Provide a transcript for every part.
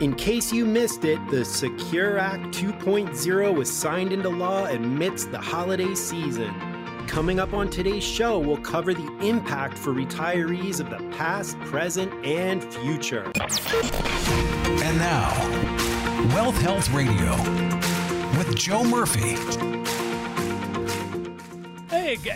In case you missed it, the Secure Act 2.0 was signed into law amidst the holiday season. Coming up on today's show, we'll cover the impact for retirees of the past, present, and future. And now, Wealth Health Radio with Joe Murphy.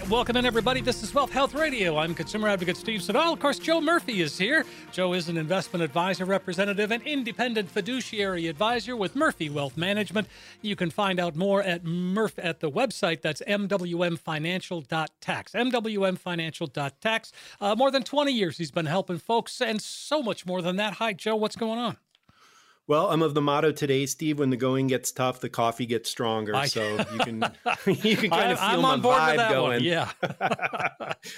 Welcome in everybody. This is Wealth Health Radio. I'm consumer advocate Steve Siddall. Of course, Joe Murphy is here. Joe is an investment advisor representative and independent fiduciary advisor with Murphy Wealth Management. You can find out more at Murph at the website. That's mwmfinancial.tax. mwmfinancial.tax. Uh, more than 20 years he's been helping folks, and so much more than that. Hi, Joe. What's going on? Well, I'm of the motto today, Steve. When the going gets tough, the coffee gets stronger. I, so you can you can kind of feel I'm my vibe going. One. Yeah,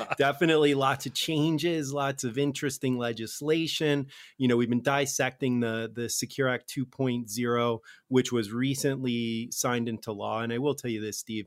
definitely lots of changes, lots of interesting legislation. You know, we've been dissecting the the Secure Act 2.0, which was recently signed into law. And I will tell you this, Steve,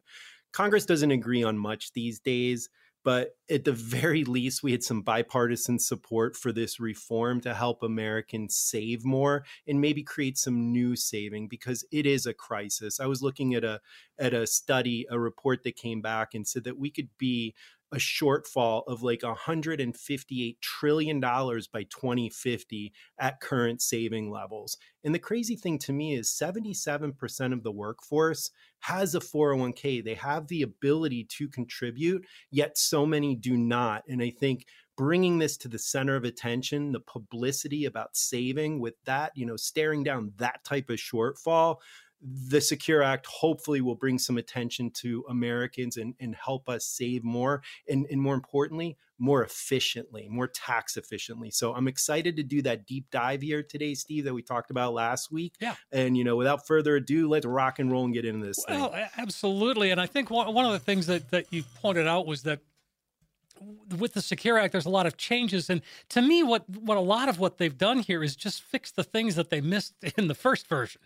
Congress doesn't agree on much these days. But at the very least, we had some bipartisan support for this reform to help Americans save more and maybe create some new saving because it is a crisis. I was looking at a at a study, a report that came back and said that we could be a shortfall of like 158 trillion dollars by 2050 at current saving levels. And the crazy thing to me is 77% of the workforce has a 401k. They have the ability to contribute, yet so many do not. And I think bringing this to the center of attention, the publicity about saving with that, you know, staring down that type of shortfall the Secure Act hopefully will bring some attention to Americans and, and help us save more and, and more importantly, more efficiently, more tax efficiently. So I'm excited to do that deep dive here today, Steve, that we talked about last week. Yeah. And, you know, without further ado, let's rock and roll and get into this well, thing. absolutely. And I think one, one of the things that, that you pointed out was that with the Secure Act, there's a lot of changes, and to me, what what a lot of what they've done here is just fix the things that they missed in the first version.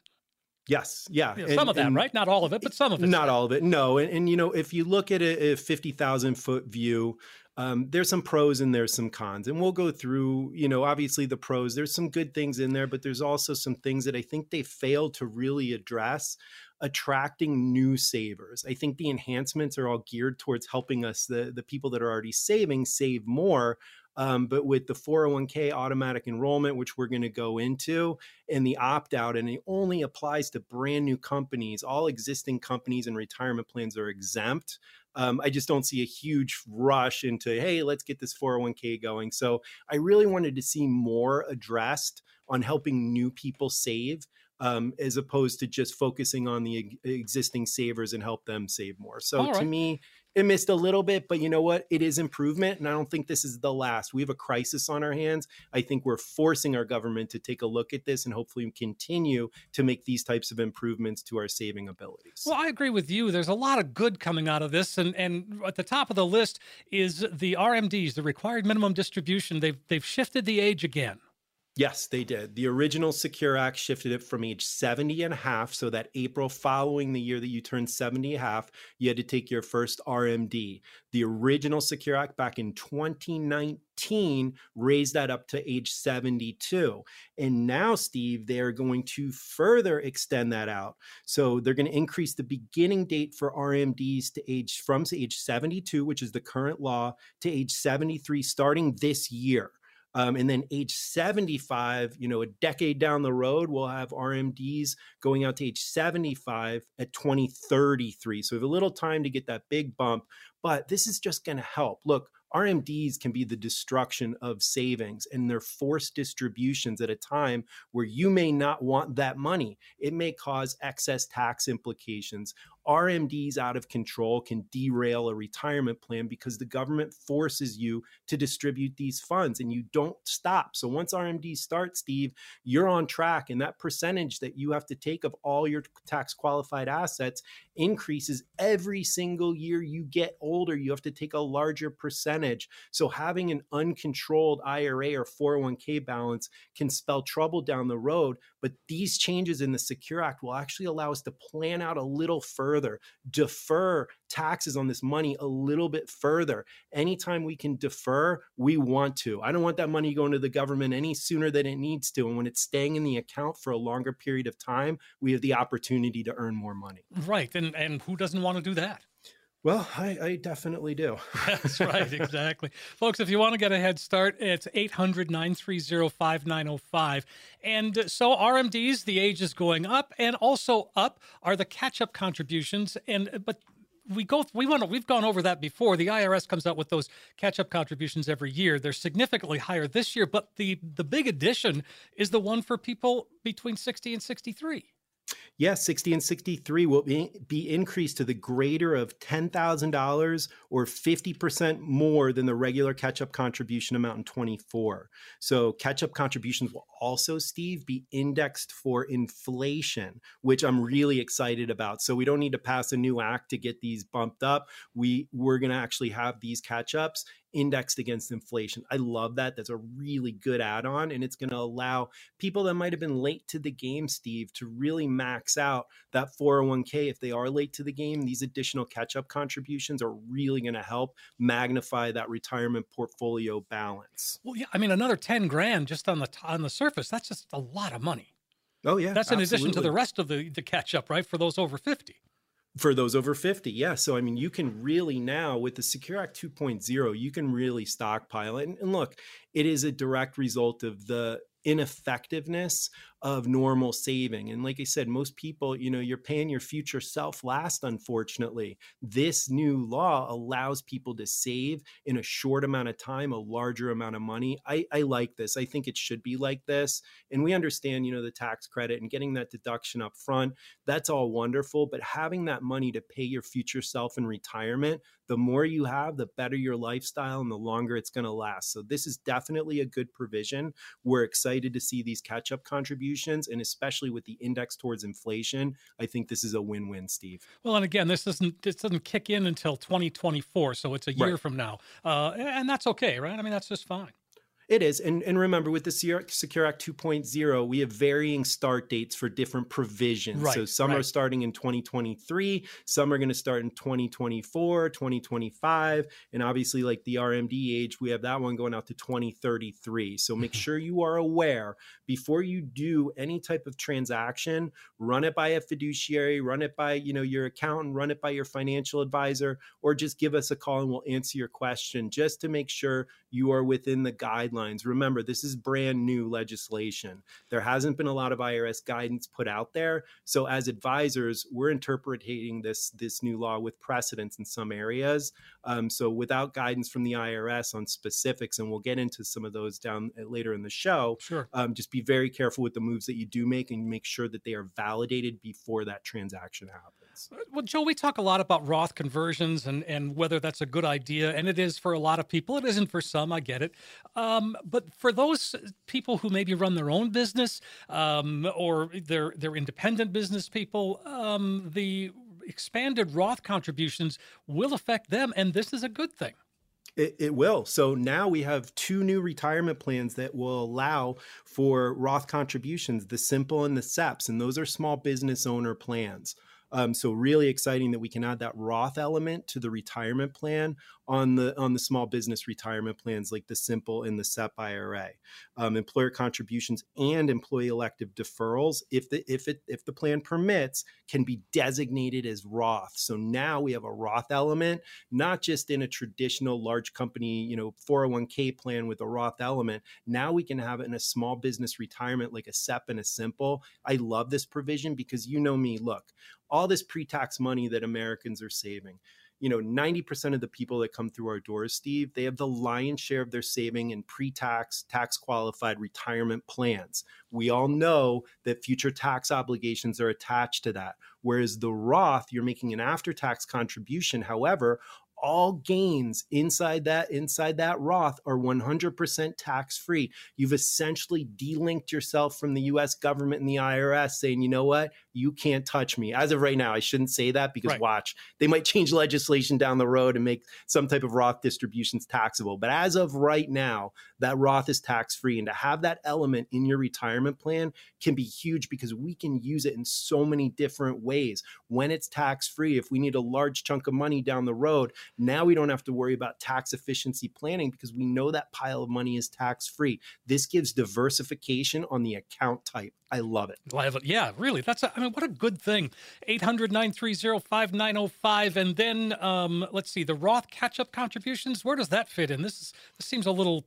Yes, yeah, and, some of that, right? Not all of it, but some of it. Not all of it, no. And, and you know, if you look at a, a fifty thousand foot view, um, there's some pros and there's some cons, and we'll go through. You know, obviously the pros. There's some good things in there, but there's also some things that I think they failed to really address attracting new savers. I think the enhancements are all geared towards helping us, the, the people that are already saving, save more um, but with the 401k automatic enrollment, which we're going to go into, and the opt out, and it only applies to brand new companies, all existing companies and retirement plans are exempt. Um, I just don't see a huge rush into, hey, let's get this 401k going. So I really wanted to see more addressed on helping new people save. Um, as opposed to just focusing on the existing savers and help them save more. So right. to me, it missed a little bit, but you know what? It is improvement. And I don't think this is the last. We have a crisis on our hands. I think we're forcing our government to take a look at this and hopefully continue to make these types of improvements to our saving abilities. Well, I agree with you. There's a lot of good coming out of this. And, and at the top of the list is the RMDs, the required minimum distribution. They've, they've shifted the age again. Yes, they did. The original Secure Act shifted it from age 70 and a half. So that April following the year that you turned 70 and a half, you had to take your first RMD. The original Secure Act back in 2019 raised that up to age 72. And now, Steve, they're going to further extend that out. So they're going to increase the beginning date for RMDs to age from age 72, which is the current law, to age 73 starting this year. Um, and then age 75, you know, a decade down the road, we'll have RMDs going out to age 75 at 2033. So we have a little time to get that big bump, but this is just going to help. Look, RMDs can be the destruction of savings and they're forced distributions at a time where you may not want that money. It may cause excess tax implications. RMDs out of control can derail a retirement plan because the government forces you to distribute these funds and you don't stop. So once RMDs start, Steve, you're on track and that percentage that you have to take of all your tax qualified assets increases every single year you get older. You have to take a larger percentage. So having an uncontrolled IRA or 401k balance can spell trouble down the road. But these changes in the Secure Act will actually allow us to plan out a little further further, defer taxes on this money a little bit further. Anytime we can defer, we want to. I don't want that money going to the government any sooner than it needs to. And when it's staying in the account for a longer period of time, we have the opportunity to earn more money. Right. And and who doesn't want to do that? Well, I, I, definitely do. That's right, exactly. Folks, if you want to get a head start, it's 800 930 5905. And so RMDs, the age is going up, and also up are the catch up contributions. And uh, But we go we want to, we've gone over that before the irs comes out with those catch up contributions every year they're significantly higher this year but the the big addition is the one for people between 60 and 63 Yes, yeah, 60 and 63 will be, be increased to the greater of $10,000 or 50% more than the regular catch up contribution amount in 24. So, catch up contributions will also, Steve, be indexed for inflation, which I'm really excited about. So, we don't need to pass a new act to get these bumped up. We, we're going to actually have these catch ups indexed against inflation. I love that. That's a really good add on. And it's going to allow people that might have been late to the game, Steve, to really max out that 401k. If they are late to the game, these additional catch up contributions are really going to help magnify that retirement portfolio balance. Well, yeah. I mean, another 10 grand just on the, on the surface, that's just a lot of money. Oh, yeah. That's in absolutely. addition to the rest of the, the catch up, right? For those over 50 for those over 50 yeah. So i mean you can really now with the secure act 2.0 you can really stockpile and, and look it is a direct result of the ineffectiveness of normal saving. And like I said, most people, you know, you're paying your future self last, unfortunately. This new law allows people to save in a short amount of time, a larger amount of money. I, I like this. I think it should be like this. And we understand, you know, the tax credit and getting that deduction up front. That's all wonderful. But having that money to pay your future self in retirement, the more you have, the better your lifestyle and the longer it's going to last. So this is definitely a good provision. We're excited to see these catch up contributions contributions, and especially with the index towards inflation, I think this is a win-win, Steve. Well, and again, this doesn't this doesn't kick in until 2024, so it's a year right. from now, uh, and that's okay, right? I mean, that's just fine. It is. And, and remember, with the Secure Act 2.0, we have varying start dates for different provisions. Right, so some right. are starting in 2023, some are going to start in 2024, 2025. And obviously, like the RMD age, we have that one going out to 2033. So make mm-hmm. sure you are aware before you do any type of transaction, run it by a fiduciary, run it by, you know, your accountant, run it by your financial advisor, or just give us a call and we'll answer your question just to make sure you are within the guidelines. Remember, this is brand new legislation. There hasn't been a lot of IRS guidance put out there. So as advisors, we're interpreting this this new law with precedence in some areas. Um, so without guidance from the IRS on specifics, and we'll get into some of those down uh, later in the show. Sure. Um, just be very careful with the moves that you do make and make sure that they are validated before that transaction happens. Uh, well, Joe, we talk a lot about Roth conversions and and whether that's a good idea, and it is for a lot of people. It isn't for some. I get it. Um, but for those people who maybe run their own business um, or they're they're independent business people, um, the expanded Roth contributions will affect them, and this is a good thing. It, it, will. So now we have two new retirement plans that will allow for Roth contributions, the simple and the SEPs, and those are small business owner plans. Um, so really exciting that we can add that Roth element to the retirement plan on the on the small business retirement plans like the simple and the SEP IRA, um, employer contributions and employee elective deferrals, if the if it if the plan permits, can be designated as Roth. So now we have a Roth element, not just in a traditional large company, you know, 401k plan with a Roth element. Now we can have it in a small business retirement like a SEP and a simple. I love this provision because you know me. Look, all this pre-tax money that Americans are saving. You know, 90% of the people that come through our doors, Steve, they have the lion's share of their saving in pre-tax, tax qualified retirement plans. We all know that future tax obligations are attached to that. Whereas the Roth, you're making an after-tax contribution. However, all gains inside that inside that Roth are 100% tax free. You've essentially delinked yourself from the US government and the IRS saying, "You know what? You can't touch me." As of right now, I shouldn't say that because right. watch, they might change legislation down the road and make some type of Roth distributions taxable. But as of right now, that Roth is tax free and to have that element in your retirement plan can be huge because we can use it in so many different ways. When it's tax free, if we need a large chunk of money down the road, now we don't have to worry about tax efficiency planning because we know that pile of money is tax free. This gives diversification on the account type. I love it. Yeah, really. That's, a, I mean, what a good thing. 800 930 5905. And then, um, let's see, the Roth catch up contributions, where does that fit in? This, is, this seems a little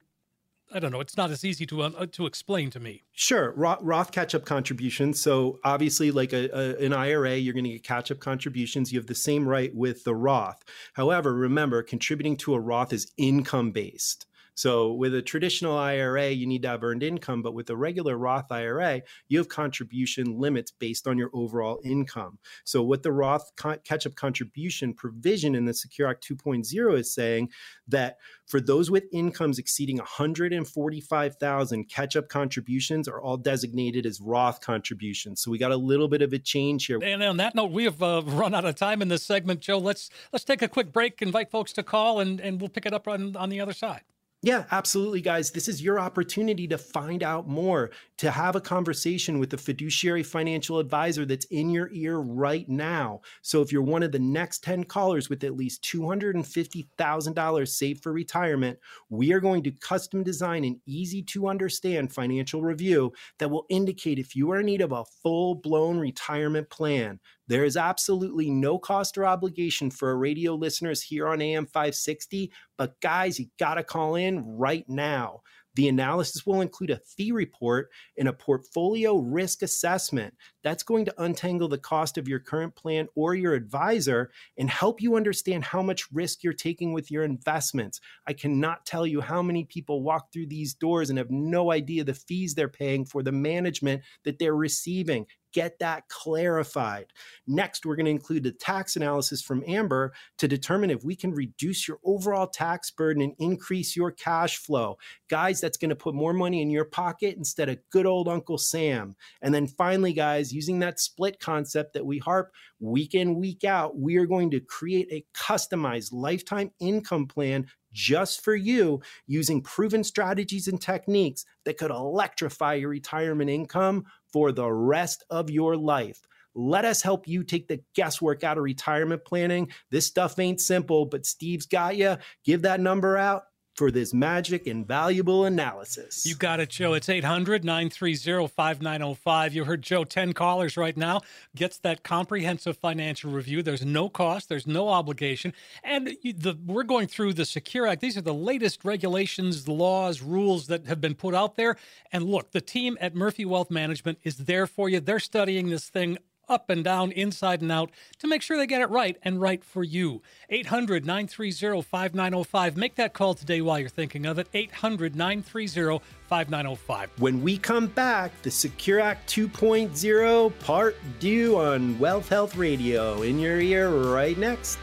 I don't know. It's not as easy to uh, to explain to me. Sure, Roth, Roth catch-up contributions. So obviously, like a, a, an IRA, you're going to get catch-up contributions. You have the same right with the Roth. However, remember, contributing to a Roth is income-based. So with a traditional IRA, you need to have earned income, but with a regular Roth IRA, you have contribution limits based on your overall income. So what the Roth catch-up contribution provision in the Secure Act 2.0 is saying that for those with incomes exceeding 145,000, catch-up contributions are all designated as Roth contributions. So we got a little bit of a change here. And on that note, we have uh, run out of time in this segment, Joe. Let's let's take a quick break, invite folks to call, and and we'll pick it up on on the other side. Yeah, absolutely, guys. This is your opportunity to find out more, to have a conversation with a fiduciary financial advisor that's in your ear right now. So, if you're one of the next 10 callers with at least $250,000 saved for retirement, we are going to custom design an easy to understand financial review that will indicate if you are in need of a full blown retirement plan. There is absolutely no cost or obligation for our radio listeners here on AM 560, but guys, you got to call in right now. The analysis will include a fee report and a portfolio risk assessment. That's going to untangle the cost of your current plan or your advisor and help you understand how much risk you're taking with your investments. I cannot tell you how many people walk through these doors and have no idea the fees they're paying for the management that they're receiving get that clarified. Next, we're going to include the tax analysis from Amber to determine if we can reduce your overall tax burden and increase your cash flow. Guys, that's going to put more money in your pocket instead of good old Uncle Sam. And then finally, guys, using that split concept that we harp week in, week out, we are going to create a customized lifetime income plan just for you using proven strategies and techniques that could electrify your retirement income for the rest of your life. Let us help you take the guesswork out of retirement planning. This stuff ain't simple, but Steve's got you. Give that number out for this magic and valuable analysis. You got it, Joe. It's 800 930 5905. You heard Joe, 10 callers right now, gets that comprehensive financial review. There's no cost, there's no obligation. And the, we're going through the Secure Act. These are the latest regulations, laws, rules that have been put out there. And look, the team at Murphy Wealth Management is there for you. They're studying this thing up and down, inside and out to make sure they get it right and right for you. 800 930 5905. Make that call today while you're thinking of it. 800 930 5905. When we come back, the Secure Act 2.0 part due on Wealth Health Radio in your ear right next.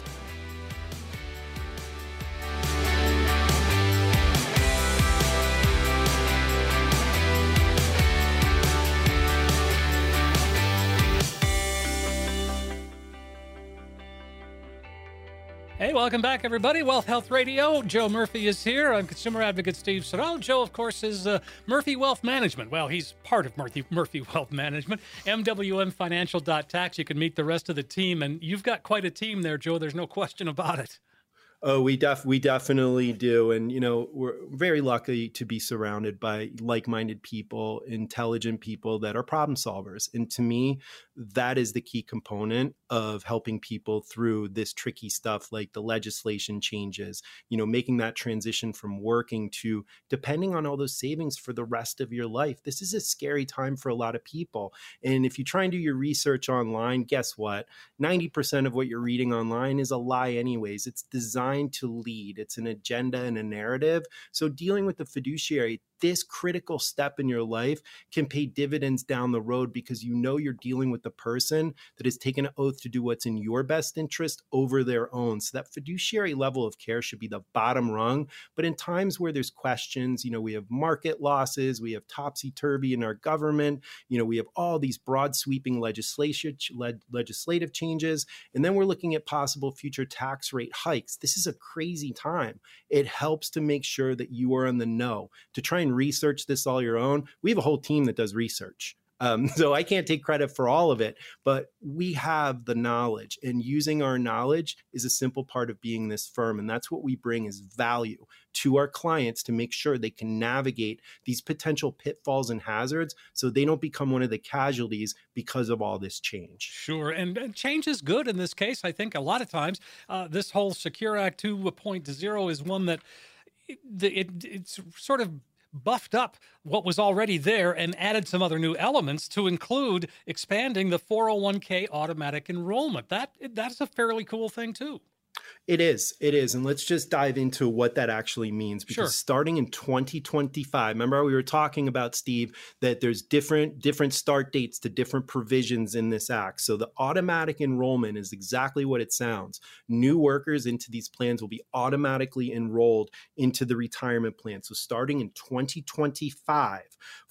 Welcome back, everybody. Wealth Health Radio. Joe Murphy is here. I'm consumer advocate Steve Siddall. Joe, of course, is uh, Murphy Wealth Management. Well, he's part of Murphy, Murphy Wealth Management. MWMFinancial.tax. You can meet the rest of the team, and you've got quite a team there, Joe. There's no question about it. Oh, we def we definitely do, and you know we're very lucky to be surrounded by like-minded people, intelligent people that are problem solvers. And to me, that is the key component of helping people through this tricky stuff, like the legislation changes. You know, making that transition from working to depending on all those savings for the rest of your life. This is a scary time for a lot of people. And if you try and do your research online, guess what? Ninety percent of what you're reading online is a lie, anyways. It's designed designed to lead. It's an agenda and a narrative. So dealing with the fiduciary, this critical step in your life can pay dividends down the road because you know you're dealing with the person that has taken an oath to do what's in your best interest over their own. So that fiduciary level of care should be the bottom rung. But in times where there's questions, you know, we have market losses, we have topsy turvy in our government, you know, we have all these broad sweeping legislation legislative changes, and then we're looking at possible future tax rate hikes. This is a crazy time. It helps to make sure that you are in the know. To try and research this all your own, we have a whole team that does research. Um, so I can't take credit for all of it, but we have the knowledge, and using our knowledge is a simple part of being this firm, and that's what we bring is value to our clients to make sure they can navigate these potential pitfalls and hazards, so they don't become one of the casualties because of all this change. Sure, and, and change is good in this case. I think a lot of times uh, this whole Secure Act 2.0 is one that it, it, it's sort of buffed up what was already there and added some other new elements to include expanding the 401k automatic enrollment. That that's a fairly cool thing too. It is. It is. And let's just dive into what that actually means because sure. starting in 2025, remember we were talking about Steve that there's different different start dates to different provisions in this act. So the automatic enrollment is exactly what it sounds. New workers into these plans will be automatically enrolled into the retirement plan. So starting in 2025,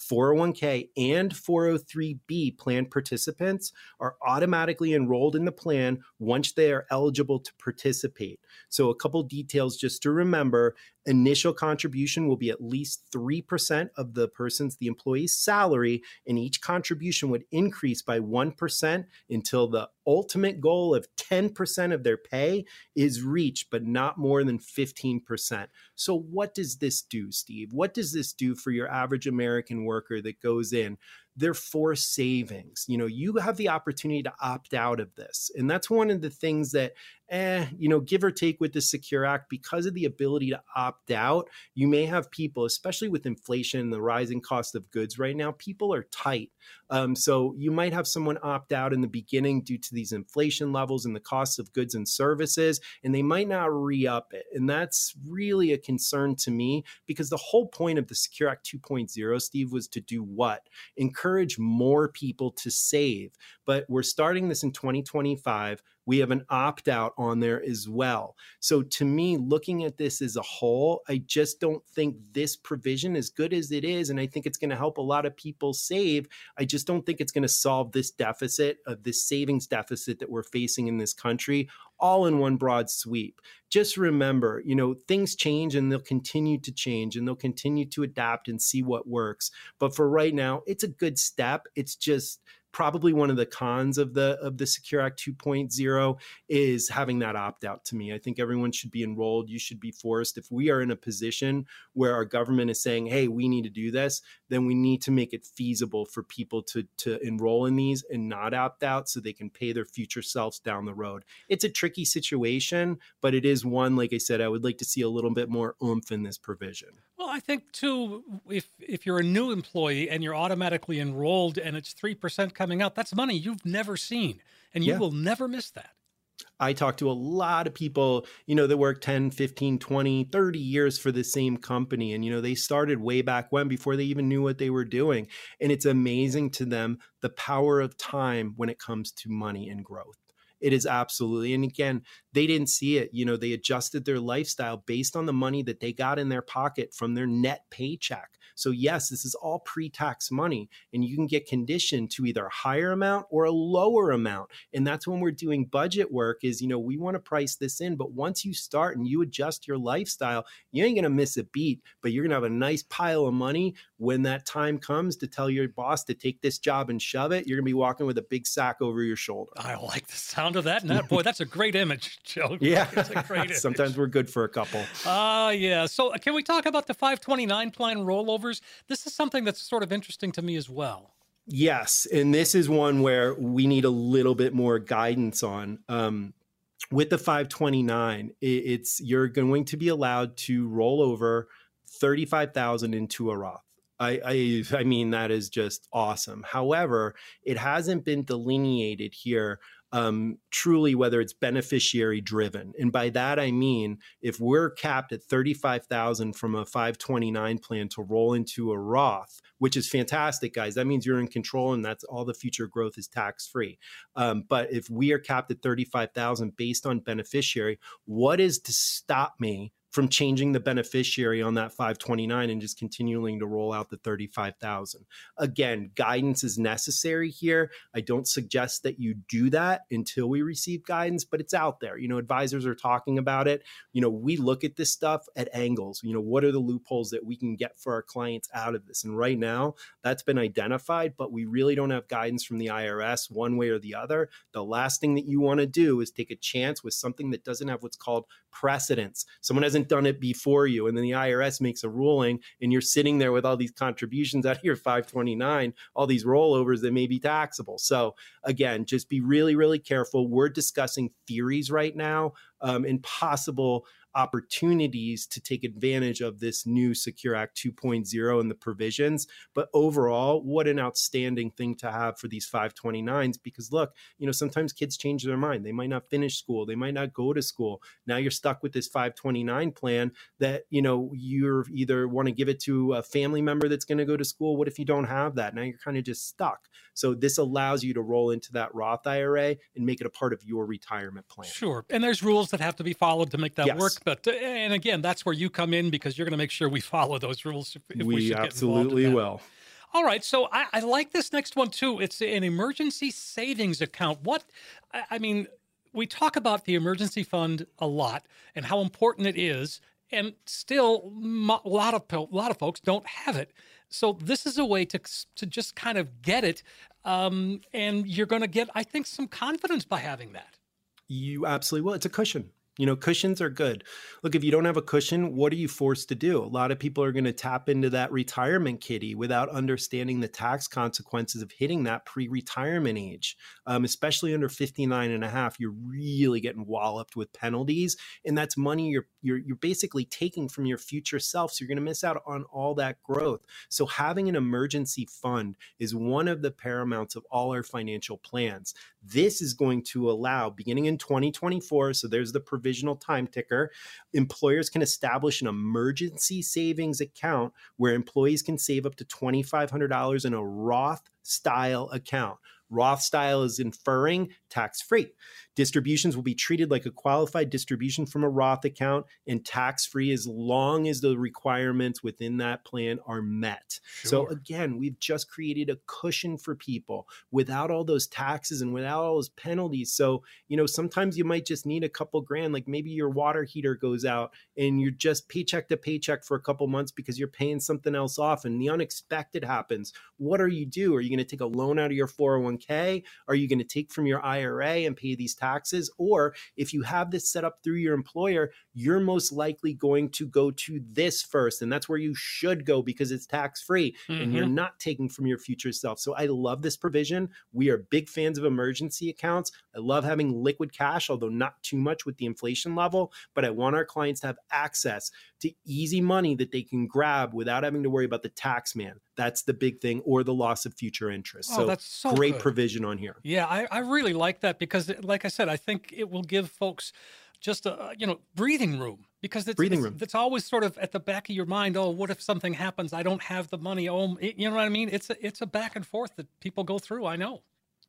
401k and 403b plan participants are automatically enrolled in the plan once they are eligible to participate participate. So, a couple details just to remember initial contribution will be at least 3% of the person's, the employee's salary, and each contribution would increase by 1% until the ultimate goal of 10% of their pay is reached, but not more than 15%. So, what does this do, Steve? What does this do for your average American worker that goes in? They're for savings. You know, you have the opportunity to opt out of this. And that's one of the things that, eh, you know, give or take with the Secure Act, because of the ability to opt out, you may have people, especially with inflation and the rising cost of goods right now, people are tight. Um, so you might have someone opt out in the beginning due to these inflation levels and the costs of goods and services, and they might not re up it. And that's really a concern to me because the whole point of the Secure Act 2.0, Steve, was to do what? Encourage more people to save. But we're starting this in 2025 we have an opt out on there as well. So to me, looking at this as a whole, I just don't think this provision, as good as it is, and I think it's going to help a lot of people save, I just don't think it's going to solve this deficit of this savings deficit that we're facing in this country all in one broad sweep. Just remember, you know, things change and they'll continue to change and they'll continue to adapt and see what works. But for right now, it's a good step. It's just probably one of the cons of the of the Secure Act 2.0 is having that opt out to me. I think everyone should be enrolled. You should be forced. If we are in a position where our government is saying, "Hey, we need to do this," then we need to make it feasible for people to to enroll in these and not opt out so they can pay their future selves down the road. It's a tricky situation, but it is one like I said I would like to see a little bit more oomph in this provision. Well, I think too if if you're a new employee and you're automatically enrolled and it's 3% coming out, that's money you've never seen, and you yeah. will never miss that. I talk to a lot of people, you know, that work 10, 15, 20, 30 years for the same company. And, you know, they started way back when before they even knew what they were doing. And it's amazing to them the power of time when it comes to money and growth. It is absolutely. And again, they didn't see it. You know, they adjusted their lifestyle based on the money that they got in their pocket from their net paycheck. So, yes, this is all pre tax money, and you can get conditioned to either a higher amount or a lower amount. And that's when we're doing budget work is, you know, we want to price this in. But once you start and you adjust your lifestyle, you ain't going to miss a beat, but you're going to have a nice pile of money when that time comes to tell your boss to take this job and shove it. You're going to be walking with a big sack over your shoulder. I like the sound of that. And that, boy, that's a great image, Joe. Yeah. Sometimes we're good for a couple. Ah, uh, yeah. So, uh, can we talk about the 529 plan rollovers? This is something that's sort of interesting to me as well. Yes, and this is one where we need a little bit more guidance on. Um, with the 529, it's you're going to be allowed to roll over 35,000 into a Roth. I, I, I mean that is just awesome. However, it hasn't been delineated here um, truly whether it's beneficiary driven. And by that I mean if we're capped at 35,000 from a 529 plan to roll into a Roth, which is fantastic, guys. That means you're in control and that's all the future growth is tax free. Um, but if we are capped at 35,000 based on beneficiary, what is to stop me from changing the beneficiary on that 529 and just continuing to roll out the 35,000. Again, guidance is necessary here. I don't suggest that you do that until we receive guidance, but it's out there. You know, advisors are talking about it. You know, we look at this stuff at angles. You know, what are the loopholes that we can get for our clients out of this? And right now, that's been identified, but we really don't have guidance from the IRS one way or the other. The last thing that you want to do is take a chance with something that doesn't have what's called precedence. Someone hasn't done it before you, and then the IRS makes a ruling, and you're sitting there with all these contributions out of your 529, all these rollovers that may be taxable. So again, just be really, really careful. We're discussing theories right now um, and possible opportunities to take advantage of this new Secure Act 2.0 and the provisions. But overall, what an outstanding thing to have for these 529s because look, you know, sometimes kids change their mind. They might not finish school, they might not go to school. Now you're stuck with this 529 plan that, you know, you're either want to give it to a family member that's going to go to school. What if you don't have that? Now you're kind of just stuck. So this allows you to roll into that Roth IRA and make it a part of your retirement plan. Sure. And there's rules that have to be followed to make that yes. work. But, uh, and again, that's where you come in because you're going to make sure we follow those rules. If, if we, we absolutely will. All right, so I, I, like this next one too. It's an emergency savings account. What I, I mean, we talk about the emergency fund a lot and how important it is, and still a lot of a lot of folks don't have it. So this is a way to to just kind of get it, um, and you're going to get, I think, some confidence by having that. You absolutely will. It's a cushion. You know, cushions are good. Look, if you don't have a cushion, what are you forced to do? A lot of people are going to tap into that retirement kitty without understanding the tax consequences of hitting that pre retirement age. Um, especially under 59 and a half, you're really getting walloped with penalties. And that's money you're, you're, you're basically taking from your future self. So you're going to miss out on all that growth. So having an emergency fund is one of the paramounts of all our financial plans. This is going to allow, beginning in 2024, so there's the provisional time ticker, employers can establish an emergency savings account where employees can save up to $2,500 in a Roth style account. Roth style is inferring tax free. Distributions will be treated like a qualified distribution from a Roth account and tax free as long as the requirements within that plan are met. Sure. So, again, we've just created a cushion for people without all those taxes and without all those penalties. So, you know, sometimes you might just need a couple grand, like maybe your water heater goes out and you're just paycheck to paycheck for a couple months because you're paying something else off and the unexpected happens. What are you do? Are you going to take a loan out of your 401k? Are you going to take from your IRA and pay these taxes. Or if you have this set up through your employer, you're most likely going to go to this first. And that's where you should go because it's tax free mm-hmm. and you're mm-hmm. not taking from your future self. So I love this provision. We are big fans of emergency accounts. I love having liquid cash, although not too much with the inflation level. But I want our clients to have access to easy money that they can grab without having to worry about the tax man. That's the big thing, or the loss of future interest. Oh, so that's so great good. provision on here. Yeah, I, I really like that because, like I said, I think it will give folks just a you know breathing room because it's breathing it's, room. It's always sort of at the back of your mind. Oh, what if something happens? I don't have the money. Oh, you know what I mean? It's a, it's a back and forth that people go through. I know.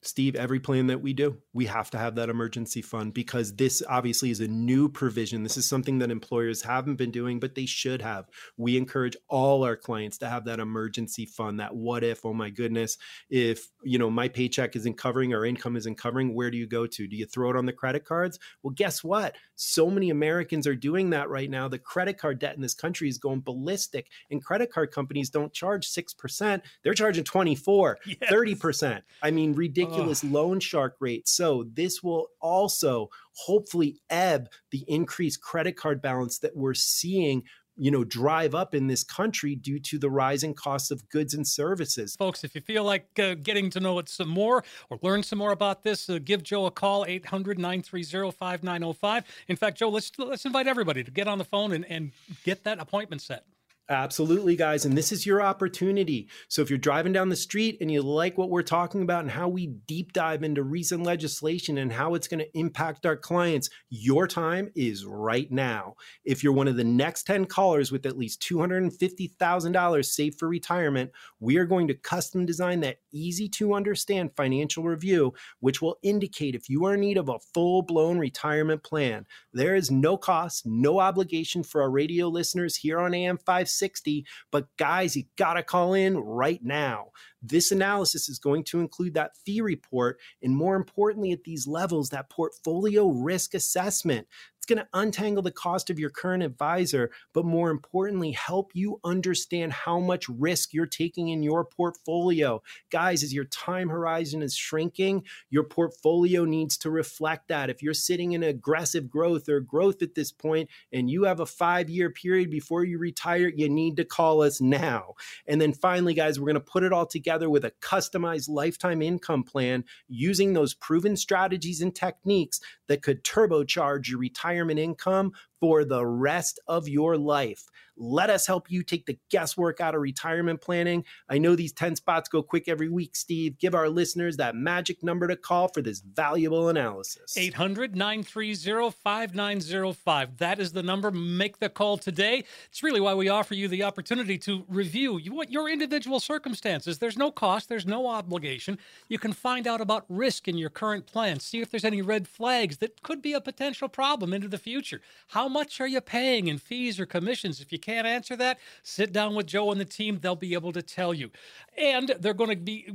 Steve, every plan that we do, we have to have that emergency fund because this obviously is a new provision. This is something that employers haven't been doing, but they should have. We encourage all our clients to have that emergency fund, that what if, oh my goodness, if, you know, my paycheck isn't covering or income isn't covering, where do you go to? Do you throw it on the credit cards? Well, guess what? So many Americans are doing that right now. The credit card debt in this country is going ballistic and credit card companies don't charge 6%. They're charging 24, yes. 30%. I mean, ridiculous ridiculous loan shark rate. So this will also hopefully ebb the increased credit card balance that we're seeing you know drive up in this country due to the rising costs of goods and services. Folks if you feel like uh, getting to know it some more or learn some more about this uh, give joe a call 800-930-5905 in fact joe let's let's invite everybody to get on the phone and, and get that appointment set Absolutely, guys. And this is your opportunity. So if you're driving down the street and you like what we're talking about and how we deep dive into recent legislation and how it's going to impact our clients, your time is right now. If you're one of the next 10 callers with at least $250,000 saved for retirement, we are going to custom design that easy to understand financial review, which will indicate if you are in need of a full blown retirement plan. There is no cost, no obligation for our radio listeners here on AM 5 60. But guys, you got to call in right now. This analysis is going to include that fee report and, more importantly, at these levels, that portfolio risk assessment. It's going to untangle the cost of your current advisor, but more importantly, help you understand how much risk you're taking in your portfolio. Guys, as your time horizon is shrinking, your portfolio needs to reflect that. If you're sitting in aggressive growth or growth at this point and you have a five year period before you retire, you need to call us now. And then finally, guys, we're going to put it all together with a customized lifetime income plan using those proven strategies and techniques that could turbocharge your retirement income for the rest of your life. Let us help you take the guesswork out of retirement planning. I know these 10 spots go quick every week, Steve. Give our listeners that magic number to call for this valuable analysis 800 930 5905. That is the number. Make the call today. It's really why we offer you the opportunity to review your individual circumstances. There's no cost, there's no obligation. You can find out about risk in your current plan, see if there's any red flags that could be a potential problem into the future. How much are you paying in fees or commissions? If you can't answer that, sit down with Joe and the team. They'll be able to tell you. And they're going to be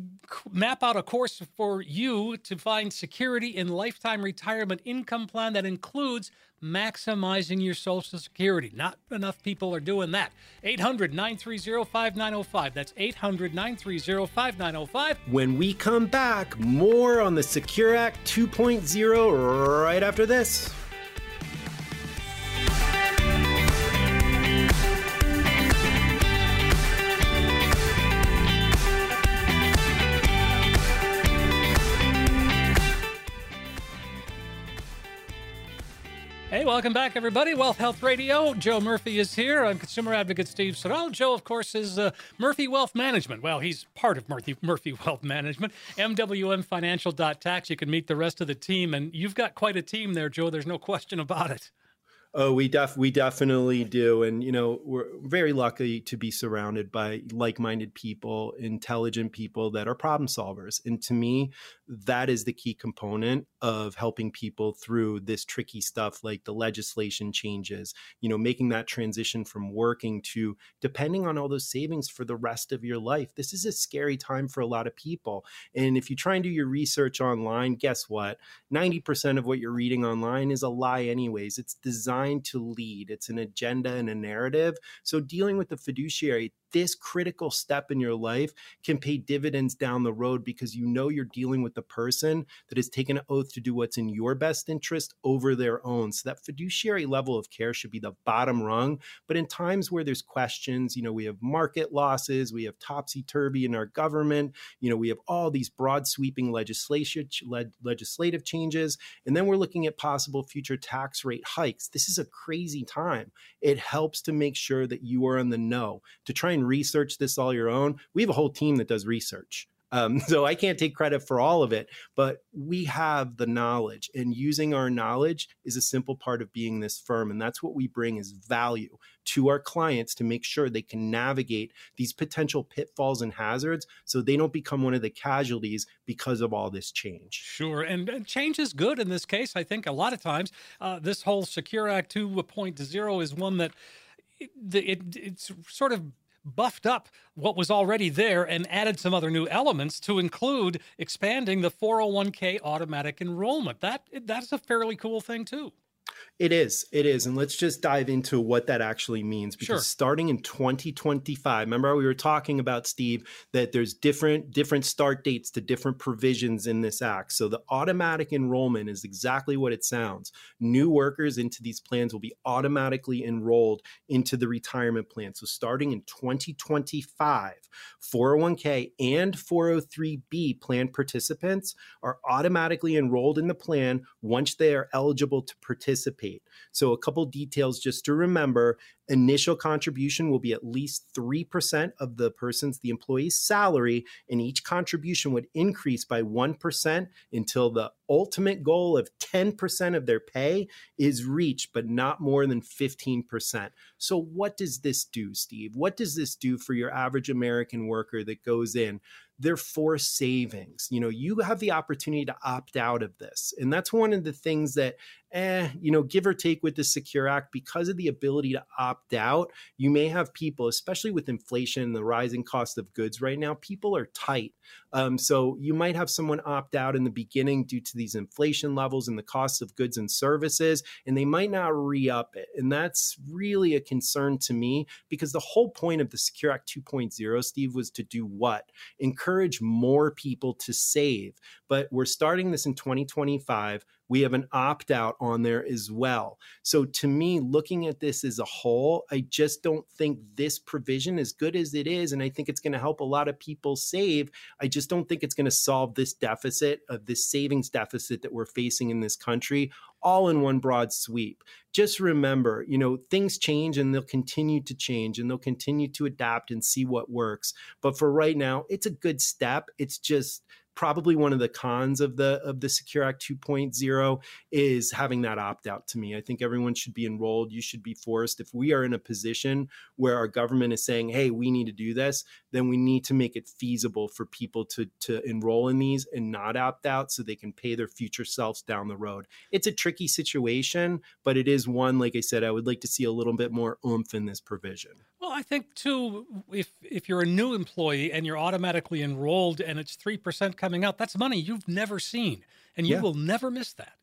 map out a course for you to find security in lifetime retirement income plan that includes maximizing your Social Security. Not enough people are doing that. 800 930 5905. That's 800 930 5905. When we come back, more on the Secure Act 2.0 right after this. Hey, welcome back, everybody. Wealth Health Radio. Joe Murphy is here. I'm consumer advocate Steve Siddall. Joe, of course, is uh, Murphy Wealth Management. Well, he's part of Murphy, Murphy Wealth Management. MWMFinancial.tax. You can meet the rest of the team. And you've got quite a team there, Joe. There's no question about it. Oh, we def we definitely do, and you know we're very lucky to be surrounded by like-minded people, intelligent people that are problem solvers. And to me, that is the key component of helping people through this tricky stuff, like the legislation changes. You know, making that transition from working to depending on all those savings for the rest of your life. This is a scary time for a lot of people. And if you try and do your research online, guess what? Ninety percent of what you're reading online is a lie, anyways. It's designed to lead, it's an agenda and a narrative. So, dealing with the fiduciary, this critical step in your life can pay dividends down the road because you know you're dealing with the person that has taken an oath to do what's in your best interest over their own. So that fiduciary level of care should be the bottom rung. But in times where there's questions, you know, we have market losses, we have topsy turvy in our government, you know, we have all these broad sweeping legislation legislative changes, and then we're looking at possible future tax rate hikes. This is a crazy time. It helps to make sure that you are in the know to try and and research this all your own. We have a whole team that does research. Um, so I can't take credit for all of it, but we have the knowledge, and using our knowledge is a simple part of being this firm. And that's what we bring is value to our clients to make sure they can navigate these potential pitfalls and hazards so they don't become one of the casualties because of all this change. Sure. And, and change is good in this case. I think a lot of times uh, this whole Secure Act 2.0 is one that it, it, it's sort of buffed up what was already there and added some other new elements to include expanding the 401k automatic enrollment. That that's a fairly cool thing too. It is. It is. And let's just dive into what that actually means. Because sure. starting in 2025, remember we were talking about, Steve, that there's different different start dates to different provisions in this act. So the automatic enrollment is exactly what it sounds. New workers into these plans will be automatically enrolled into the retirement plan. So starting in 2025, 401k and 403b plan participants are automatically enrolled in the plan once they are eligible to participate participate. So, a couple details just to remember initial contribution will be at least 3% of the person's, the employee's salary, and each contribution would increase by 1% until the ultimate goal of 10% of their pay is reached, but not more than 15%. So, what does this do, Steve? What does this do for your average American worker that goes in? they're for savings. You know, you have the opportunity to opt out of this. And that's one of the things that eh, you know, give or take with the Secure Act, because of the ability to opt out, you may have people, especially with inflation and the rising cost of goods right now, people are tight. Um, so you might have someone opt out in the beginning due to these inflation levels and the costs of goods and services, and they might not re up it. And that's really a concern to me because the whole point of the Secure Act 2.0, Steve, was to do what? Encourage more people to save. But we're starting this in 2025 we have an opt out on there as well. So to me, looking at this as a whole, I just don't think this provision, as good as it is, and I think it's going to help a lot of people save, I just don't think it's going to solve this deficit of this savings deficit that we're facing in this country all in one broad sweep. Just remember, you know, things change and they'll continue to change and they'll continue to adapt and see what works. But for right now, it's a good step. It's just probably one of the cons of the of the Secure Act 2.0 is having that opt out to me. I think everyone should be enrolled. You should be forced. If we are in a position where our government is saying, "Hey, we need to do this," then we need to make it feasible for people to to enroll in these and not opt out so they can pay their future selves down the road. It's a tricky situation, but it is one like I said I would like to see a little bit more oomph in this provision. Well, I think too, if if you're a new employee and you're automatically enrolled and it's three percent coming out, that's money you've never seen, and you yeah. will never miss that.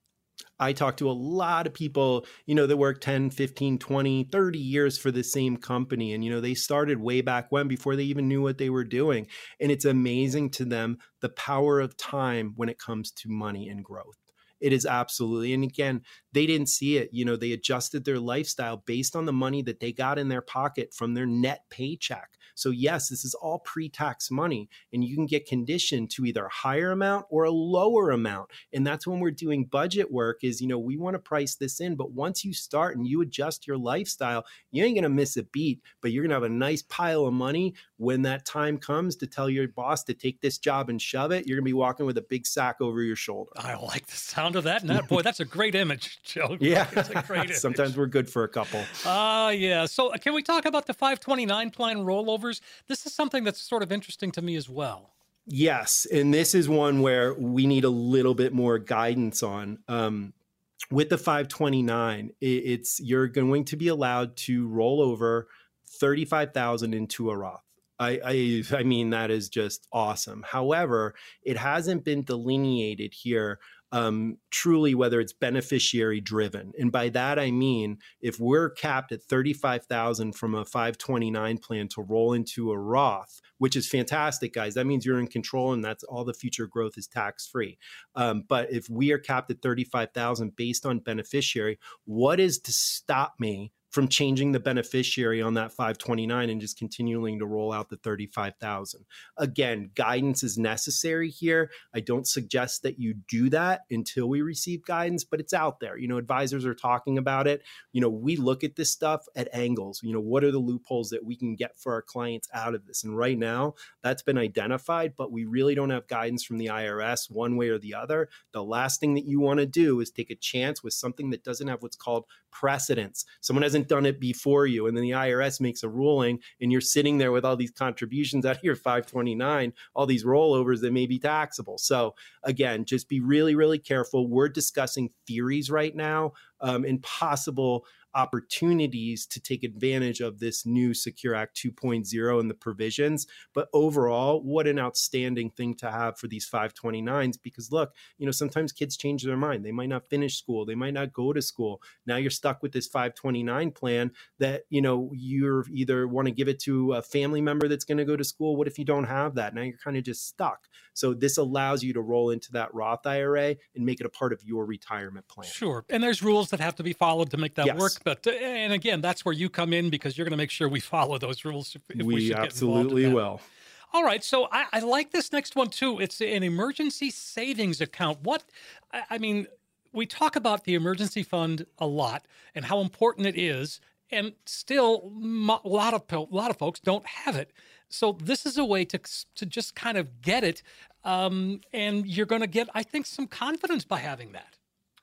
I talk to a lot of people, you know, that work 10, 15, 20, 30 years for the same company. And, you know, they started way back when before they even knew what they were doing. And it's amazing to them the power of time when it comes to money and growth. It is absolutely. And again, they didn't see it. You know, they adjusted their lifestyle based on the money that they got in their pocket from their net paycheck. So, yes, this is all pre tax money, and you can get conditioned to either a higher amount or a lower amount. And that's when we're doing budget work is, you know, we want to price this in. But once you start and you adjust your lifestyle, you ain't going to miss a beat, but you're going to have a nice pile of money when that time comes to tell your boss to take this job and shove it. You're going to be walking with a big sack over your shoulder. I like the sound of that. And that, boy, that's a great image, Joe. Yeah. Sometimes we're good for a couple. Ah, uh, yeah. So can we talk about the 529 plan rollovers? This is something that's sort of interesting to me as well. Yes. And this is one where we need a little bit more guidance on. Um, with the 529, it's you're going to be allowed to roll over 35,000 into a Roth. I, I I mean that is just awesome. However, it hasn't been delineated here um, truly whether it's beneficiary driven. And by that I mean if we're capped at 35,000 from a 529 plan to roll into a Roth, which is fantastic, guys. That means you're in control and that's all the future growth is tax free. Um, but if we are capped at 35,000 based on beneficiary, what is to stop me from changing the beneficiary on that 529 and just continuing to roll out the 35,000. Again, guidance is necessary here. I don't suggest that you do that until we receive guidance, but it's out there. You know, advisors are talking about it. You know, we look at this stuff at angles. You know, what are the loopholes that we can get for our clients out of this? And right now, that's been identified, but we really don't have guidance from the IRS one way or the other. The last thing that you want to do is take a chance with something that doesn't have what's called precedents. Someone hasn't haven't done it before you. And then the IRS makes a ruling and you're sitting there with all these contributions out of your 529, all these rollovers that may be taxable. So again, just be really, really careful. We're discussing theories right now um, and possible opportunities to take advantage of this new Secure Act 2.0 and the provisions. But overall, what an outstanding thing to have for these 529s because look, you know, sometimes kids change their mind. They might not finish school, they might not go to school. Now you're stuck with this 529 plan that, you know, you're either want to give it to a family member that's going to go to school. What if you don't have that? Now you're kind of just stuck. So this allows you to roll into that Roth IRA and make it a part of your retirement plan. Sure. And there's rules that have to be followed to make that yes. work. But uh, and again, that's where you come in because you're going to make sure we follow those rules. If, we, we absolutely will. All right, so I, I, like this next one too. It's an emergency savings account. What I, I mean, we talk about the emergency fund a lot and how important it is, and still a lot of a lot of folks don't have it. So this is a way to to just kind of get it, um, and you're going to get, I think, some confidence by having that.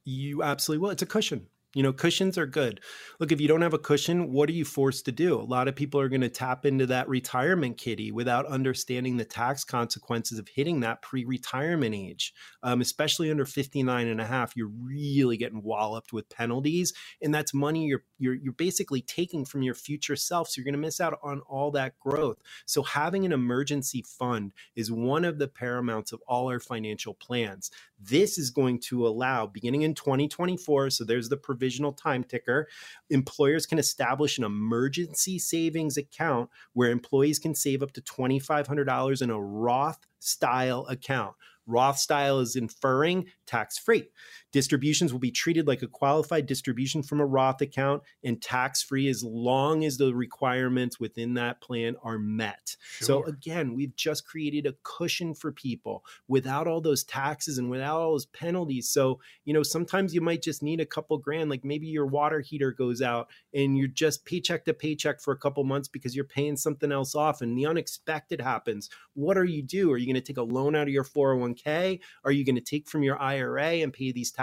You absolutely will. It's a cushion. You know, cushions are good. Look, if you don't have a cushion, what are you forced to do? A lot of people are going to tap into that retirement kitty without understanding the tax consequences of hitting that pre retirement age. Um, especially under 59 and a half, you're really getting walloped with penalties. And that's money you're, you're, you're basically taking from your future self. So you're going to miss out on all that growth. So having an emergency fund is one of the paramounts of all our financial plans. This is going to allow, beginning in 2024, so there's the provisional time ticker, employers can establish an emergency savings account where employees can save up to $2,500 in a Roth style account. Roth style is inferring tax free. Distributions will be treated like a qualified distribution from a Roth account and tax free as long as the requirements within that plan are met. Sure. So, again, we've just created a cushion for people without all those taxes and without all those penalties. So, you know, sometimes you might just need a couple grand, like maybe your water heater goes out and you're just paycheck to paycheck for a couple months because you're paying something else off and the unexpected happens. What are you do? Are you going to take a loan out of your 401k? Are you going to take from your IRA and pay these taxes?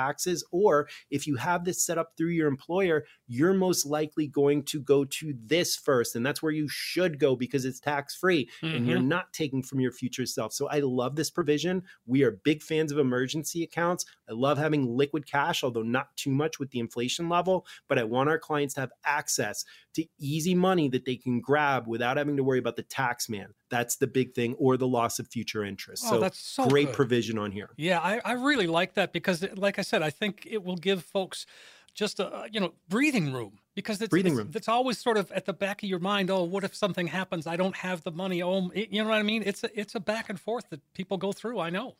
Or if you have this set up through your employer, you're most likely going to go to this first. And that's where you should go because it's tax free mm-hmm. and you're mm-hmm. not taking from your future self. So I love this provision. We are big fans of emergency accounts. I love having liquid cash, although not too much with the inflation level. But I want our clients to have access to easy money that they can grab without having to worry about the tax man. That's the big thing, or the loss of future interest. Oh, so that's so great good. provision on here. Yeah, I, I really like that because, like I said, I think it will give folks just a you know breathing room because it's breathing it's, room. It's always sort of at the back of your mind. Oh, what if something happens? I don't have the money. Oh, you know what I mean? It's a, it's a back and forth that people go through. I know.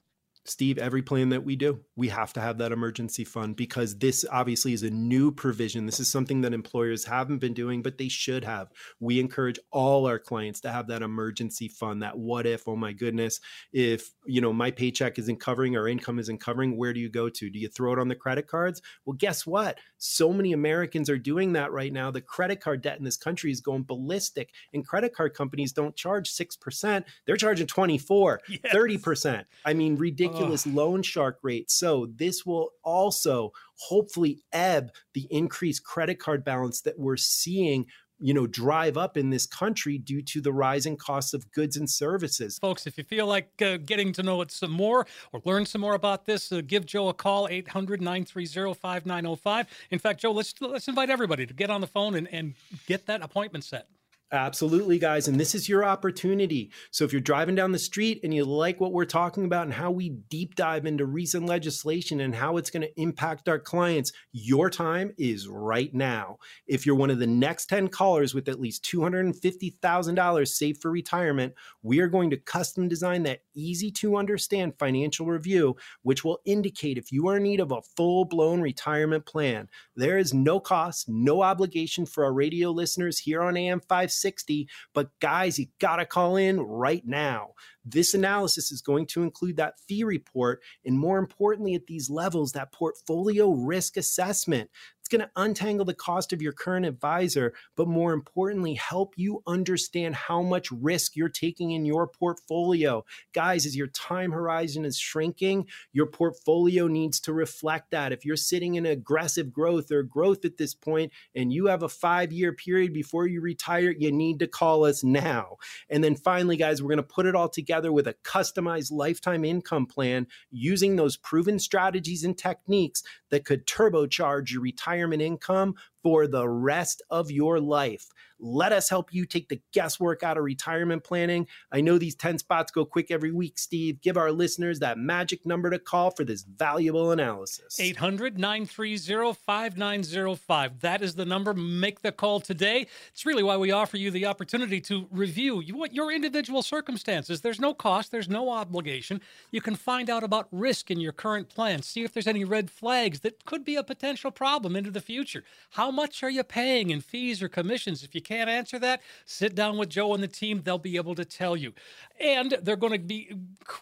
Steve, every plan that we do, we have to have that emergency fund because this obviously is a new provision. This is something that employers haven't been doing, but they should have. We encourage all our clients to have that emergency fund, that what if, oh my goodness, if, you know, my paycheck isn't covering or income isn't covering, where do you go to? Do you throw it on the credit cards? Well, guess what? So many Americans are doing that right now. The credit card debt in this country is going ballistic and credit card companies don't charge 6%. They're charging 24, yes. 30%. I mean, ridiculous ridiculous Ugh. loan shark rate. So this will also hopefully ebb the increased credit card balance that we're seeing you know drive up in this country due to the rising costs of goods and services folks if you feel like uh, getting to know it some more or learn some more about this uh, give joe a call 800-930-5905 in fact joe let's let's invite everybody to get on the phone and, and get that appointment set Absolutely, guys. And this is your opportunity. So if you're driving down the street and you like what we're talking about and how we deep dive into recent legislation and how it's going to impact our clients, your time is right now. If you're one of the next 10 callers with at least $250,000 saved for retirement, we are going to custom design that easy to understand financial review, which will indicate if you are in need of a full blown retirement plan. There is no cost, no obligation for our radio listeners here on AM 5 60. But guys, you got to call in right now. This analysis is going to include that fee report and, more importantly, at these levels, that portfolio risk assessment. Going to untangle the cost of your current advisor, but more importantly, help you understand how much risk you're taking in your portfolio. Guys, as your time horizon is shrinking, your portfolio needs to reflect that. If you're sitting in aggressive growth or growth at this point and you have a five year period before you retire, you need to call us now. And then finally, guys, we're going to put it all together with a customized lifetime income plan using those proven strategies and techniques that could turbocharge your retirement income for the rest of your life. Let us help you take the guesswork out of retirement planning. I know these 10 spots go quick every week, Steve. Give our listeners that magic number to call for this valuable analysis 800 930 5905. That is the number. Make the call today. It's really why we offer you the opportunity to review your individual circumstances. There's no cost, there's no obligation. You can find out about risk in your current plan, see if there's any red flags that could be a potential problem into the future. How How much are you paying in fees or commissions? If you can't answer that, sit down with Joe and the team. They'll be able to tell you. And they're going to be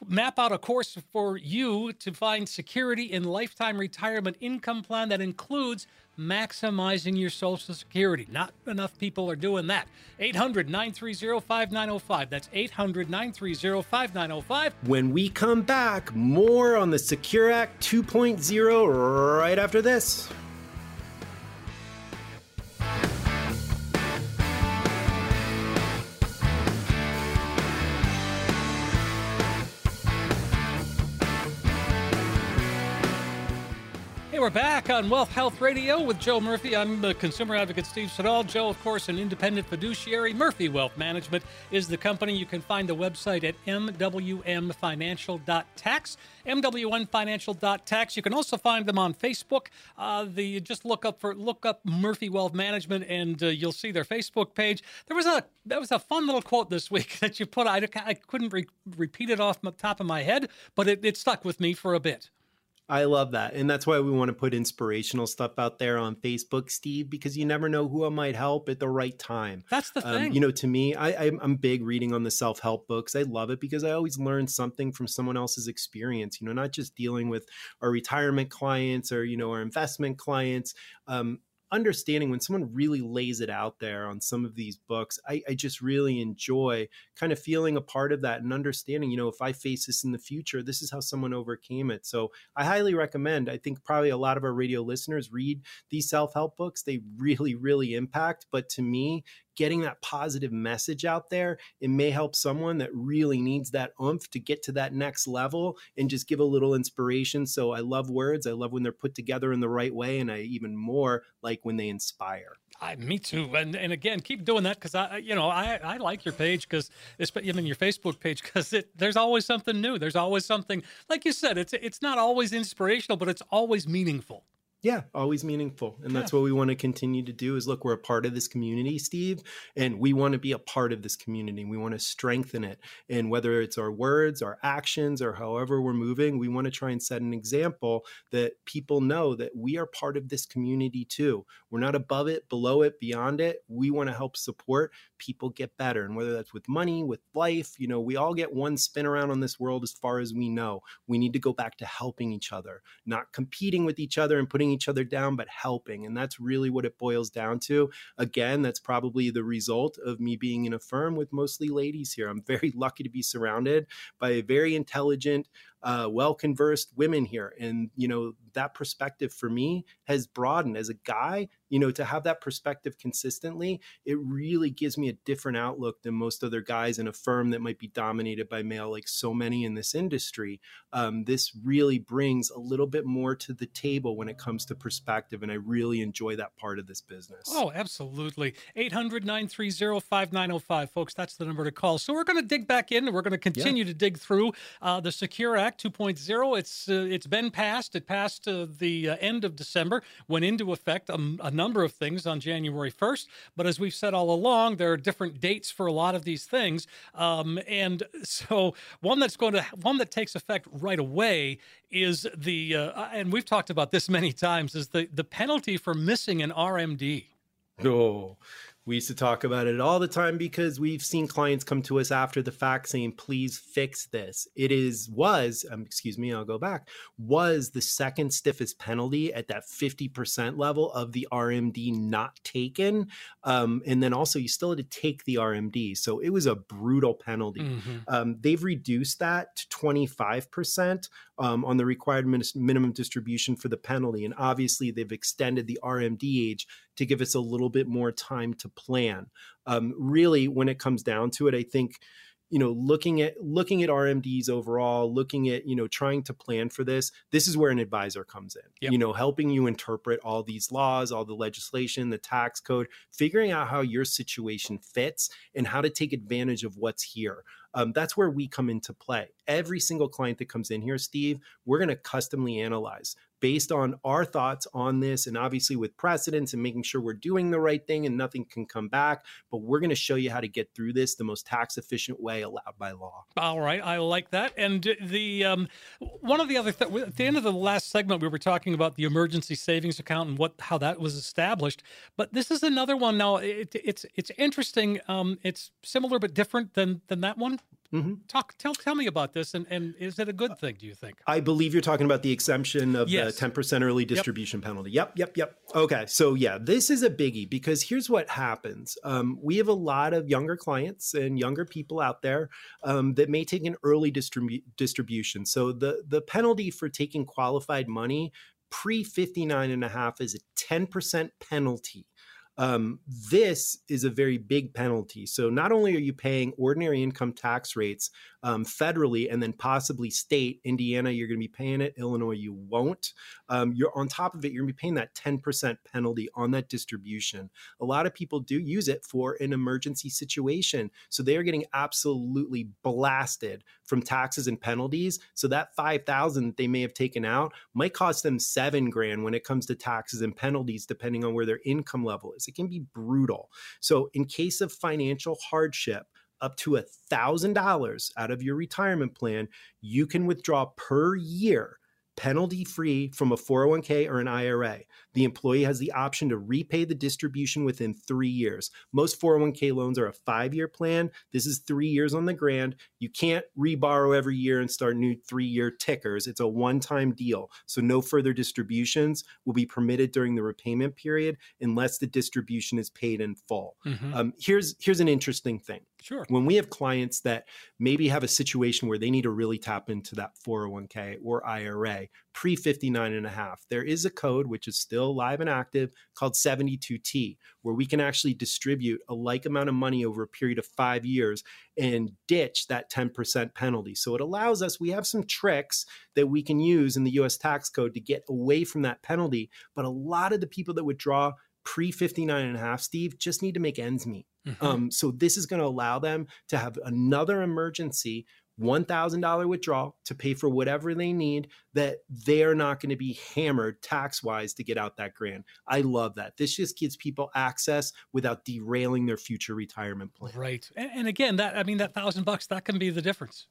map out a course for you to find security in lifetime retirement income plan that includes maximizing your Social Security. Not enough people are doing that. 800 930 5905. That's 800 930 5905. When we come back, more on the Secure Act 2.0 right after this. Hey, we're back on Wealth Health Radio with Joe Murphy. I'm the consumer advocate Steve Siddall. Joe, of course, an independent fiduciary. Murphy Wealth Management is the company. You can find the website at mwmfinancial.tax. mwmfinancial.tax. You can also find them on Facebook. Uh, the just look up for look up Murphy Wealth Management, and uh, you'll see their Facebook page. There was a that was a fun little quote this week that you put. I, I couldn't re- repeat it off the top of my head, but it, it stuck with me for a bit. I love that. And that's why we want to put inspirational stuff out there on Facebook, Steve, because you never know who might help at the right time. That's the thing. Um, you know, to me, I, I'm big reading on the self help books. I love it because I always learn something from someone else's experience, you know, not just dealing with our retirement clients or, you know, our investment clients. Um, understanding when someone really lays it out there on some of these books, I, I, just really enjoy kind of feeling a part of that and understanding, you know, if I face this in the future, this is how someone overcame it. So I highly recommend. I think probably a lot of our radio listeners read these self help books. They really, really impact. But to me, getting that positive message out there, it may help someone that really needs that oomph to get to that next level and just give a little inspiration. So I love words. I love when they're put together in the right way. And I even more like when they inspire. I, me too. And and again, keep doing that because I, you know, I, I like your page because even your Facebook page because there's always something new. There's always something like you said. It's it's not always inspirational, but it's always meaningful yeah. Always meaningful and that's what we want to continue to do is look we're a part of this community steve and we want to be a part of this community we want to strengthen it. And whether it's our words our actions or however we're moving we want to try and set an example that people know that we are part of this community too. We're not above it below it beyond it. We want to help support people get better and whether that's with money with life you know we all get one spin around on this world as far as we know we need to go back to helping each other not competing with each other and putting each other down, but helping. And that's really what it boils down to. Again, that's probably the result of me being in a firm with mostly ladies here. I'm very lucky to be surrounded by a very intelligent, uh, well conversed women here. And, you know, that perspective for me has broadened as a guy, you know, to have that perspective consistently, it really gives me a different outlook than most other guys in a firm that might be dominated by male, like so many in this industry. Um, this really brings a little bit more to the table when it comes to perspective. And I really enjoy that part of this business. Oh, absolutely. 800 930 5905, folks, that's the number to call. So we're going to dig back in and we're going to continue yeah. to dig through uh, the Secure Act 2.0. It's, uh, it's been passed. It passed the uh, end of December, went into effect a, a, number of things on January 1st. But as we've said all along, there are different dates for a lot of these things. Um, and so one that's going to one that takes effect right away is the uh, and we've talked about this many times is the the penalty for missing an RMD. Oh, we used to talk about it all the time because we've seen clients come to us after the fact saying, please fix this. It is, was, um, excuse me, I'll go back, was the second stiffest penalty at that 50% level of the RMD not taken. Um, and then also, you still had to take the RMD. So it was a brutal penalty. Mm-hmm. Um, they've reduced that to 25% um, on the required min- minimum distribution for the penalty. And obviously, they've extended the RMD age to give us a little bit more time to plan. Um, really, when it comes down to it, I think you know looking at looking at rmds overall looking at you know trying to plan for this this is where an advisor comes in yep. you know helping you interpret all these laws all the legislation the tax code figuring out how your situation fits and how to take advantage of what's here um, that's where we come into play. Every single client that comes in here, Steve, we're going to customly analyze based on our thoughts on this and obviously with precedents and making sure we're doing the right thing and nothing can come back. But we're going to show you how to get through this the most tax efficient way allowed by law. All right. I like that. And the um, one of the other th- at the end of the last segment, we were talking about the emergency savings account and what how that was established. But this is another one now. It, it's it's interesting. Um, it's similar but different than than that one. Mm-hmm. Talk, tell, tell me about this, and, and is it a good thing? Do you think? I believe you're talking about the exemption of yes. the 10% early distribution yep. penalty. Yep, yep, yep. Okay, so yeah, this is a biggie because here's what happens: um, we have a lot of younger clients and younger people out there um, that may take an early distribu- distribution. So the the penalty for taking qualified money pre 59 and a half is a 10% penalty um, this is a very big penalty. So not only are you paying ordinary income tax rates um, federally and then possibly state, Indiana, you're going to be paying it, Illinois, you won't. Um, you're on top of it, you're going to be paying that 10% penalty on that distribution. A lot of people do use it for an emergency situation. So they are getting absolutely blasted from taxes and penalties. So that 5,000 that they may have taken out might cost them seven grand when it comes to taxes and penalties, depending on where their income level is. It can be brutal. So, in case of financial hardship, up to a $1,000 out of your retirement plan, you can withdraw per year penalty free from a 401k or an IRA. The employee has the option to repay the distribution within three years. Most 401k loans are a five year plan. This is three years on the grand. You can't reborrow every year and start new three year tickers. It's a one time deal. So no further distributions will be permitted during the repayment period unless the distribution is paid in full. Mm-hmm. Um, here's, here's an interesting thing. Sure. When we have clients that maybe have a situation where they need to really tap into that 401k or IRA pre 59 and a half, there is a code which is still live and active called 72T, where we can actually distribute a like amount of money over a period of five years and ditch that 10% penalty. So it allows us, we have some tricks that we can use in the US tax code to get away from that penalty. But a lot of the people that withdraw pre 59 and a half, Steve, just need to make ends meet. Mm-hmm. Um, so this is going to allow them to have another emergency $1,000 withdrawal to pay for whatever they need that they're not going to be hammered tax wise to get out that grant. I love that. This just gives people access without derailing their future retirement plan. Right. And, and again, that, I mean, that thousand bucks, that can be the difference.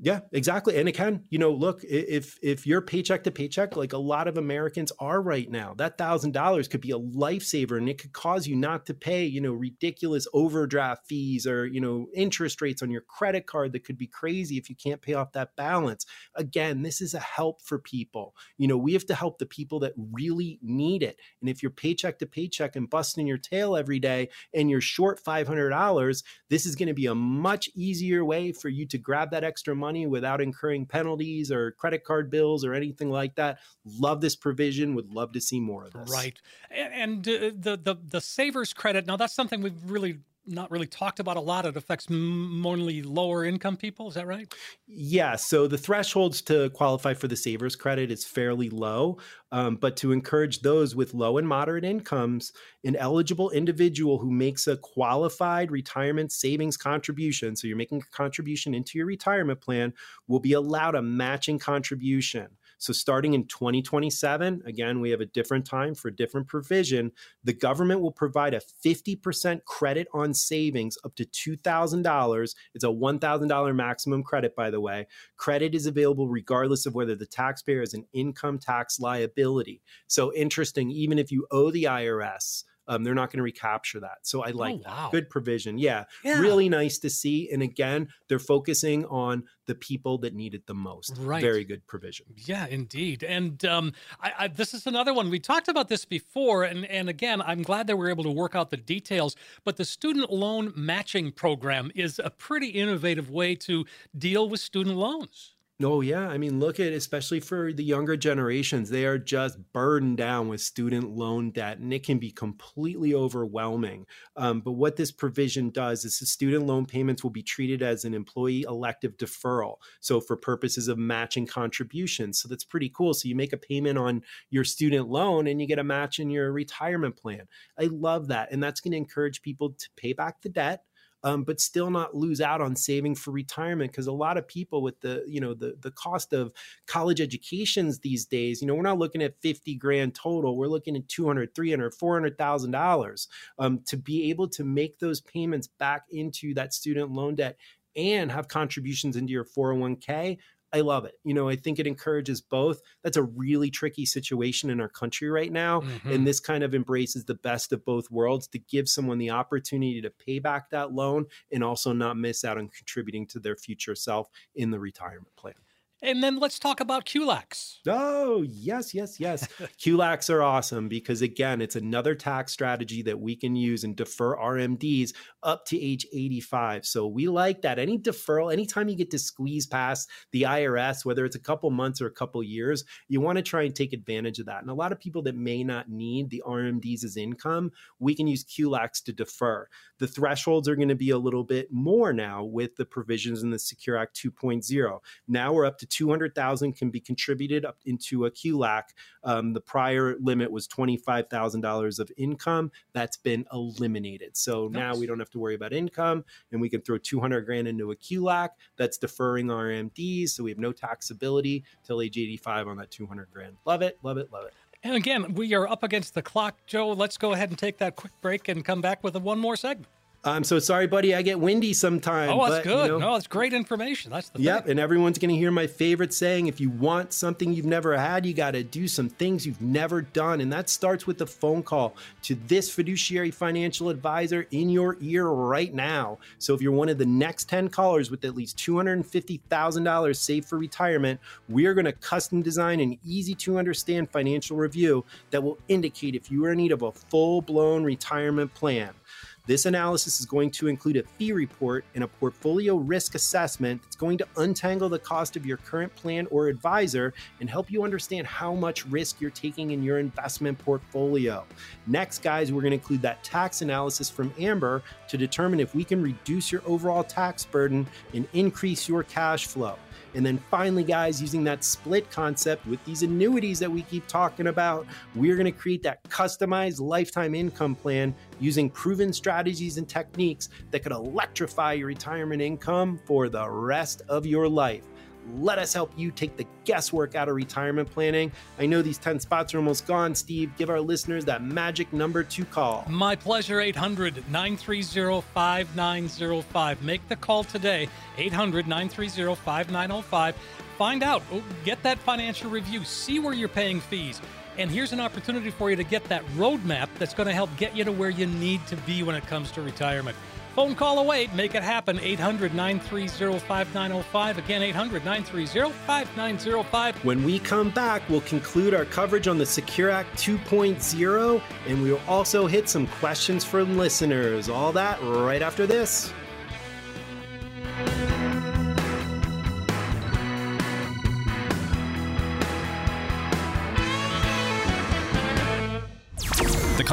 Yeah, exactly. And it can, you know, look, if if you're paycheck to paycheck, like a lot of Americans are right now, that thousand dollars could be a lifesaver and it could cause you not to pay, you know, ridiculous overdraft fees or, you know, interest rates on your credit card that could be crazy if you can't pay off that balance. Again, this is a help for people. You know, we have to help the people that really need it. And if you're paycheck to paycheck and busting your tail every day and you're short $500, this is going to be a much easier way for you to grab that extra money money without incurring penalties or credit card bills or anything like that. Love this provision. Would love to see more of this. Right. And, uh, the the the savers credit. Now that's something we've really not really talked about a lot. It affects mainly lower income people. Is that right? Yeah. So the thresholds to qualify for the savers credit is fairly low. Um, but to encourage those with low and moderate incomes, an eligible individual who makes a qualified retirement savings contribution, so you're making a contribution into your retirement plan, will be allowed a matching contribution. So, starting in 2027, again, we have a different time for a different provision. The government will provide a 50% credit on savings up to $2,000. It's a $1,000 maximum credit, by the way. Credit is available regardless of whether the taxpayer has an income tax liability. So, interesting, even if you owe the IRS, um, they're not going to recapture that. So I like oh, wow. good provision. Yeah, yeah, really nice to see. And again, they're focusing on the people that need it the most. Right. Very good provision. Yeah, indeed. And um, I, I, this is another one. We talked about this before. And, and again, I'm glad that we're able to work out the details. But the student loan matching program is a pretty innovative way to deal with student loans. Oh yeah, I mean, look at especially for the younger generations, they are just burdened down with student loan debt, and it can be completely overwhelming. Um, but what this provision does is the student loan payments will be treated as an employee elective deferral, so for purposes of matching contributions. So that's pretty cool. So you make a payment on your student loan, and you get a match in your retirement plan. I love that, and that's going to encourage people to pay back the debt um, but still not lose out on saving for retirement because a lot of people with the you know the the cost of college educations these days you know we're not looking at 50 grand total we're looking at 200 300 400000 dollars um, to be able to make those payments back into that student loan debt and have contributions into your 401k I love it. You know, I think it encourages both. That's a really tricky situation in our country right now. Mm-hmm. And this kind of embraces the best of both worlds to give someone the opportunity to pay back that loan and also not miss out on contributing to their future self in the retirement plan. And then let's talk about QLACs. Oh, yes, yes, yes. QLACs are awesome because, again, it's another tax strategy that we can use and defer RMDs up to age 85. So we like that. Any deferral, anytime you get to squeeze past the IRS, whether it's a couple months or a couple years, you want to try and take advantage of that. And a lot of people that may not need the RMDs as income, we can use QLACs to defer. The thresholds are going to be a little bit more now with the provisions in the Secure Act 2.0. Now we're up to 200,000 can be contributed up into a QLAC. Um, the prior limit was $25,000 of income. That's been eliminated. So nice. now we don't have to worry about income and we can throw 200 grand into a QLAC. That's deferring RMDs. So we have no taxability till age 85 on that 200 grand. Love it, love it, love it. And again, we are up against the clock. Joe, let's go ahead and take that quick break and come back with a one more segment. I'm so sorry, buddy. I get windy sometimes. Oh, that's but, good. You know, no, it's great information. That's the yep. Thing. And everyone's going to hear my favorite saying: if you want something you've never had, you got to do some things you've never done, and that starts with a phone call to this fiduciary financial advisor in your ear right now. So if you're one of the next ten callers with at least two hundred and fifty thousand dollars saved for retirement, we are going to custom design an easy to understand financial review that will indicate if you are in need of a full blown retirement plan. This analysis is going to include a fee report and a portfolio risk assessment that's going to untangle the cost of your current plan or advisor and help you understand how much risk you're taking in your investment portfolio. Next, guys, we're going to include that tax analysis from Amber to determine if we can reduce your overall tax burden and increase your cash flow. And then finally, guys, using that split concept with these annuities that we keep talking about, we're going to create that customized lifetime income plan using proven strategies and techniques that could electrify your retirement income for the rest of your life. Let us help you take the guesswork out of retirement planning. I know these 10 spots are almost gone. Steve, give our listeners that magic number to call. My pleasure, 800 930 5905. Make the call today, 800 930 5905. Find out, oh, get that financial review, see where you're paying fees. And here's an opportunity for you to get that roadmap that's going to help get you to where you need to be when it comes to retirement. Phone call away. Make it happen. 800 930 5905. Again, 800 930 5905. When we come back, we'll conclude our coverage on the Secure Act 2.0, and we will also hit some questions from listeners. All that right after this.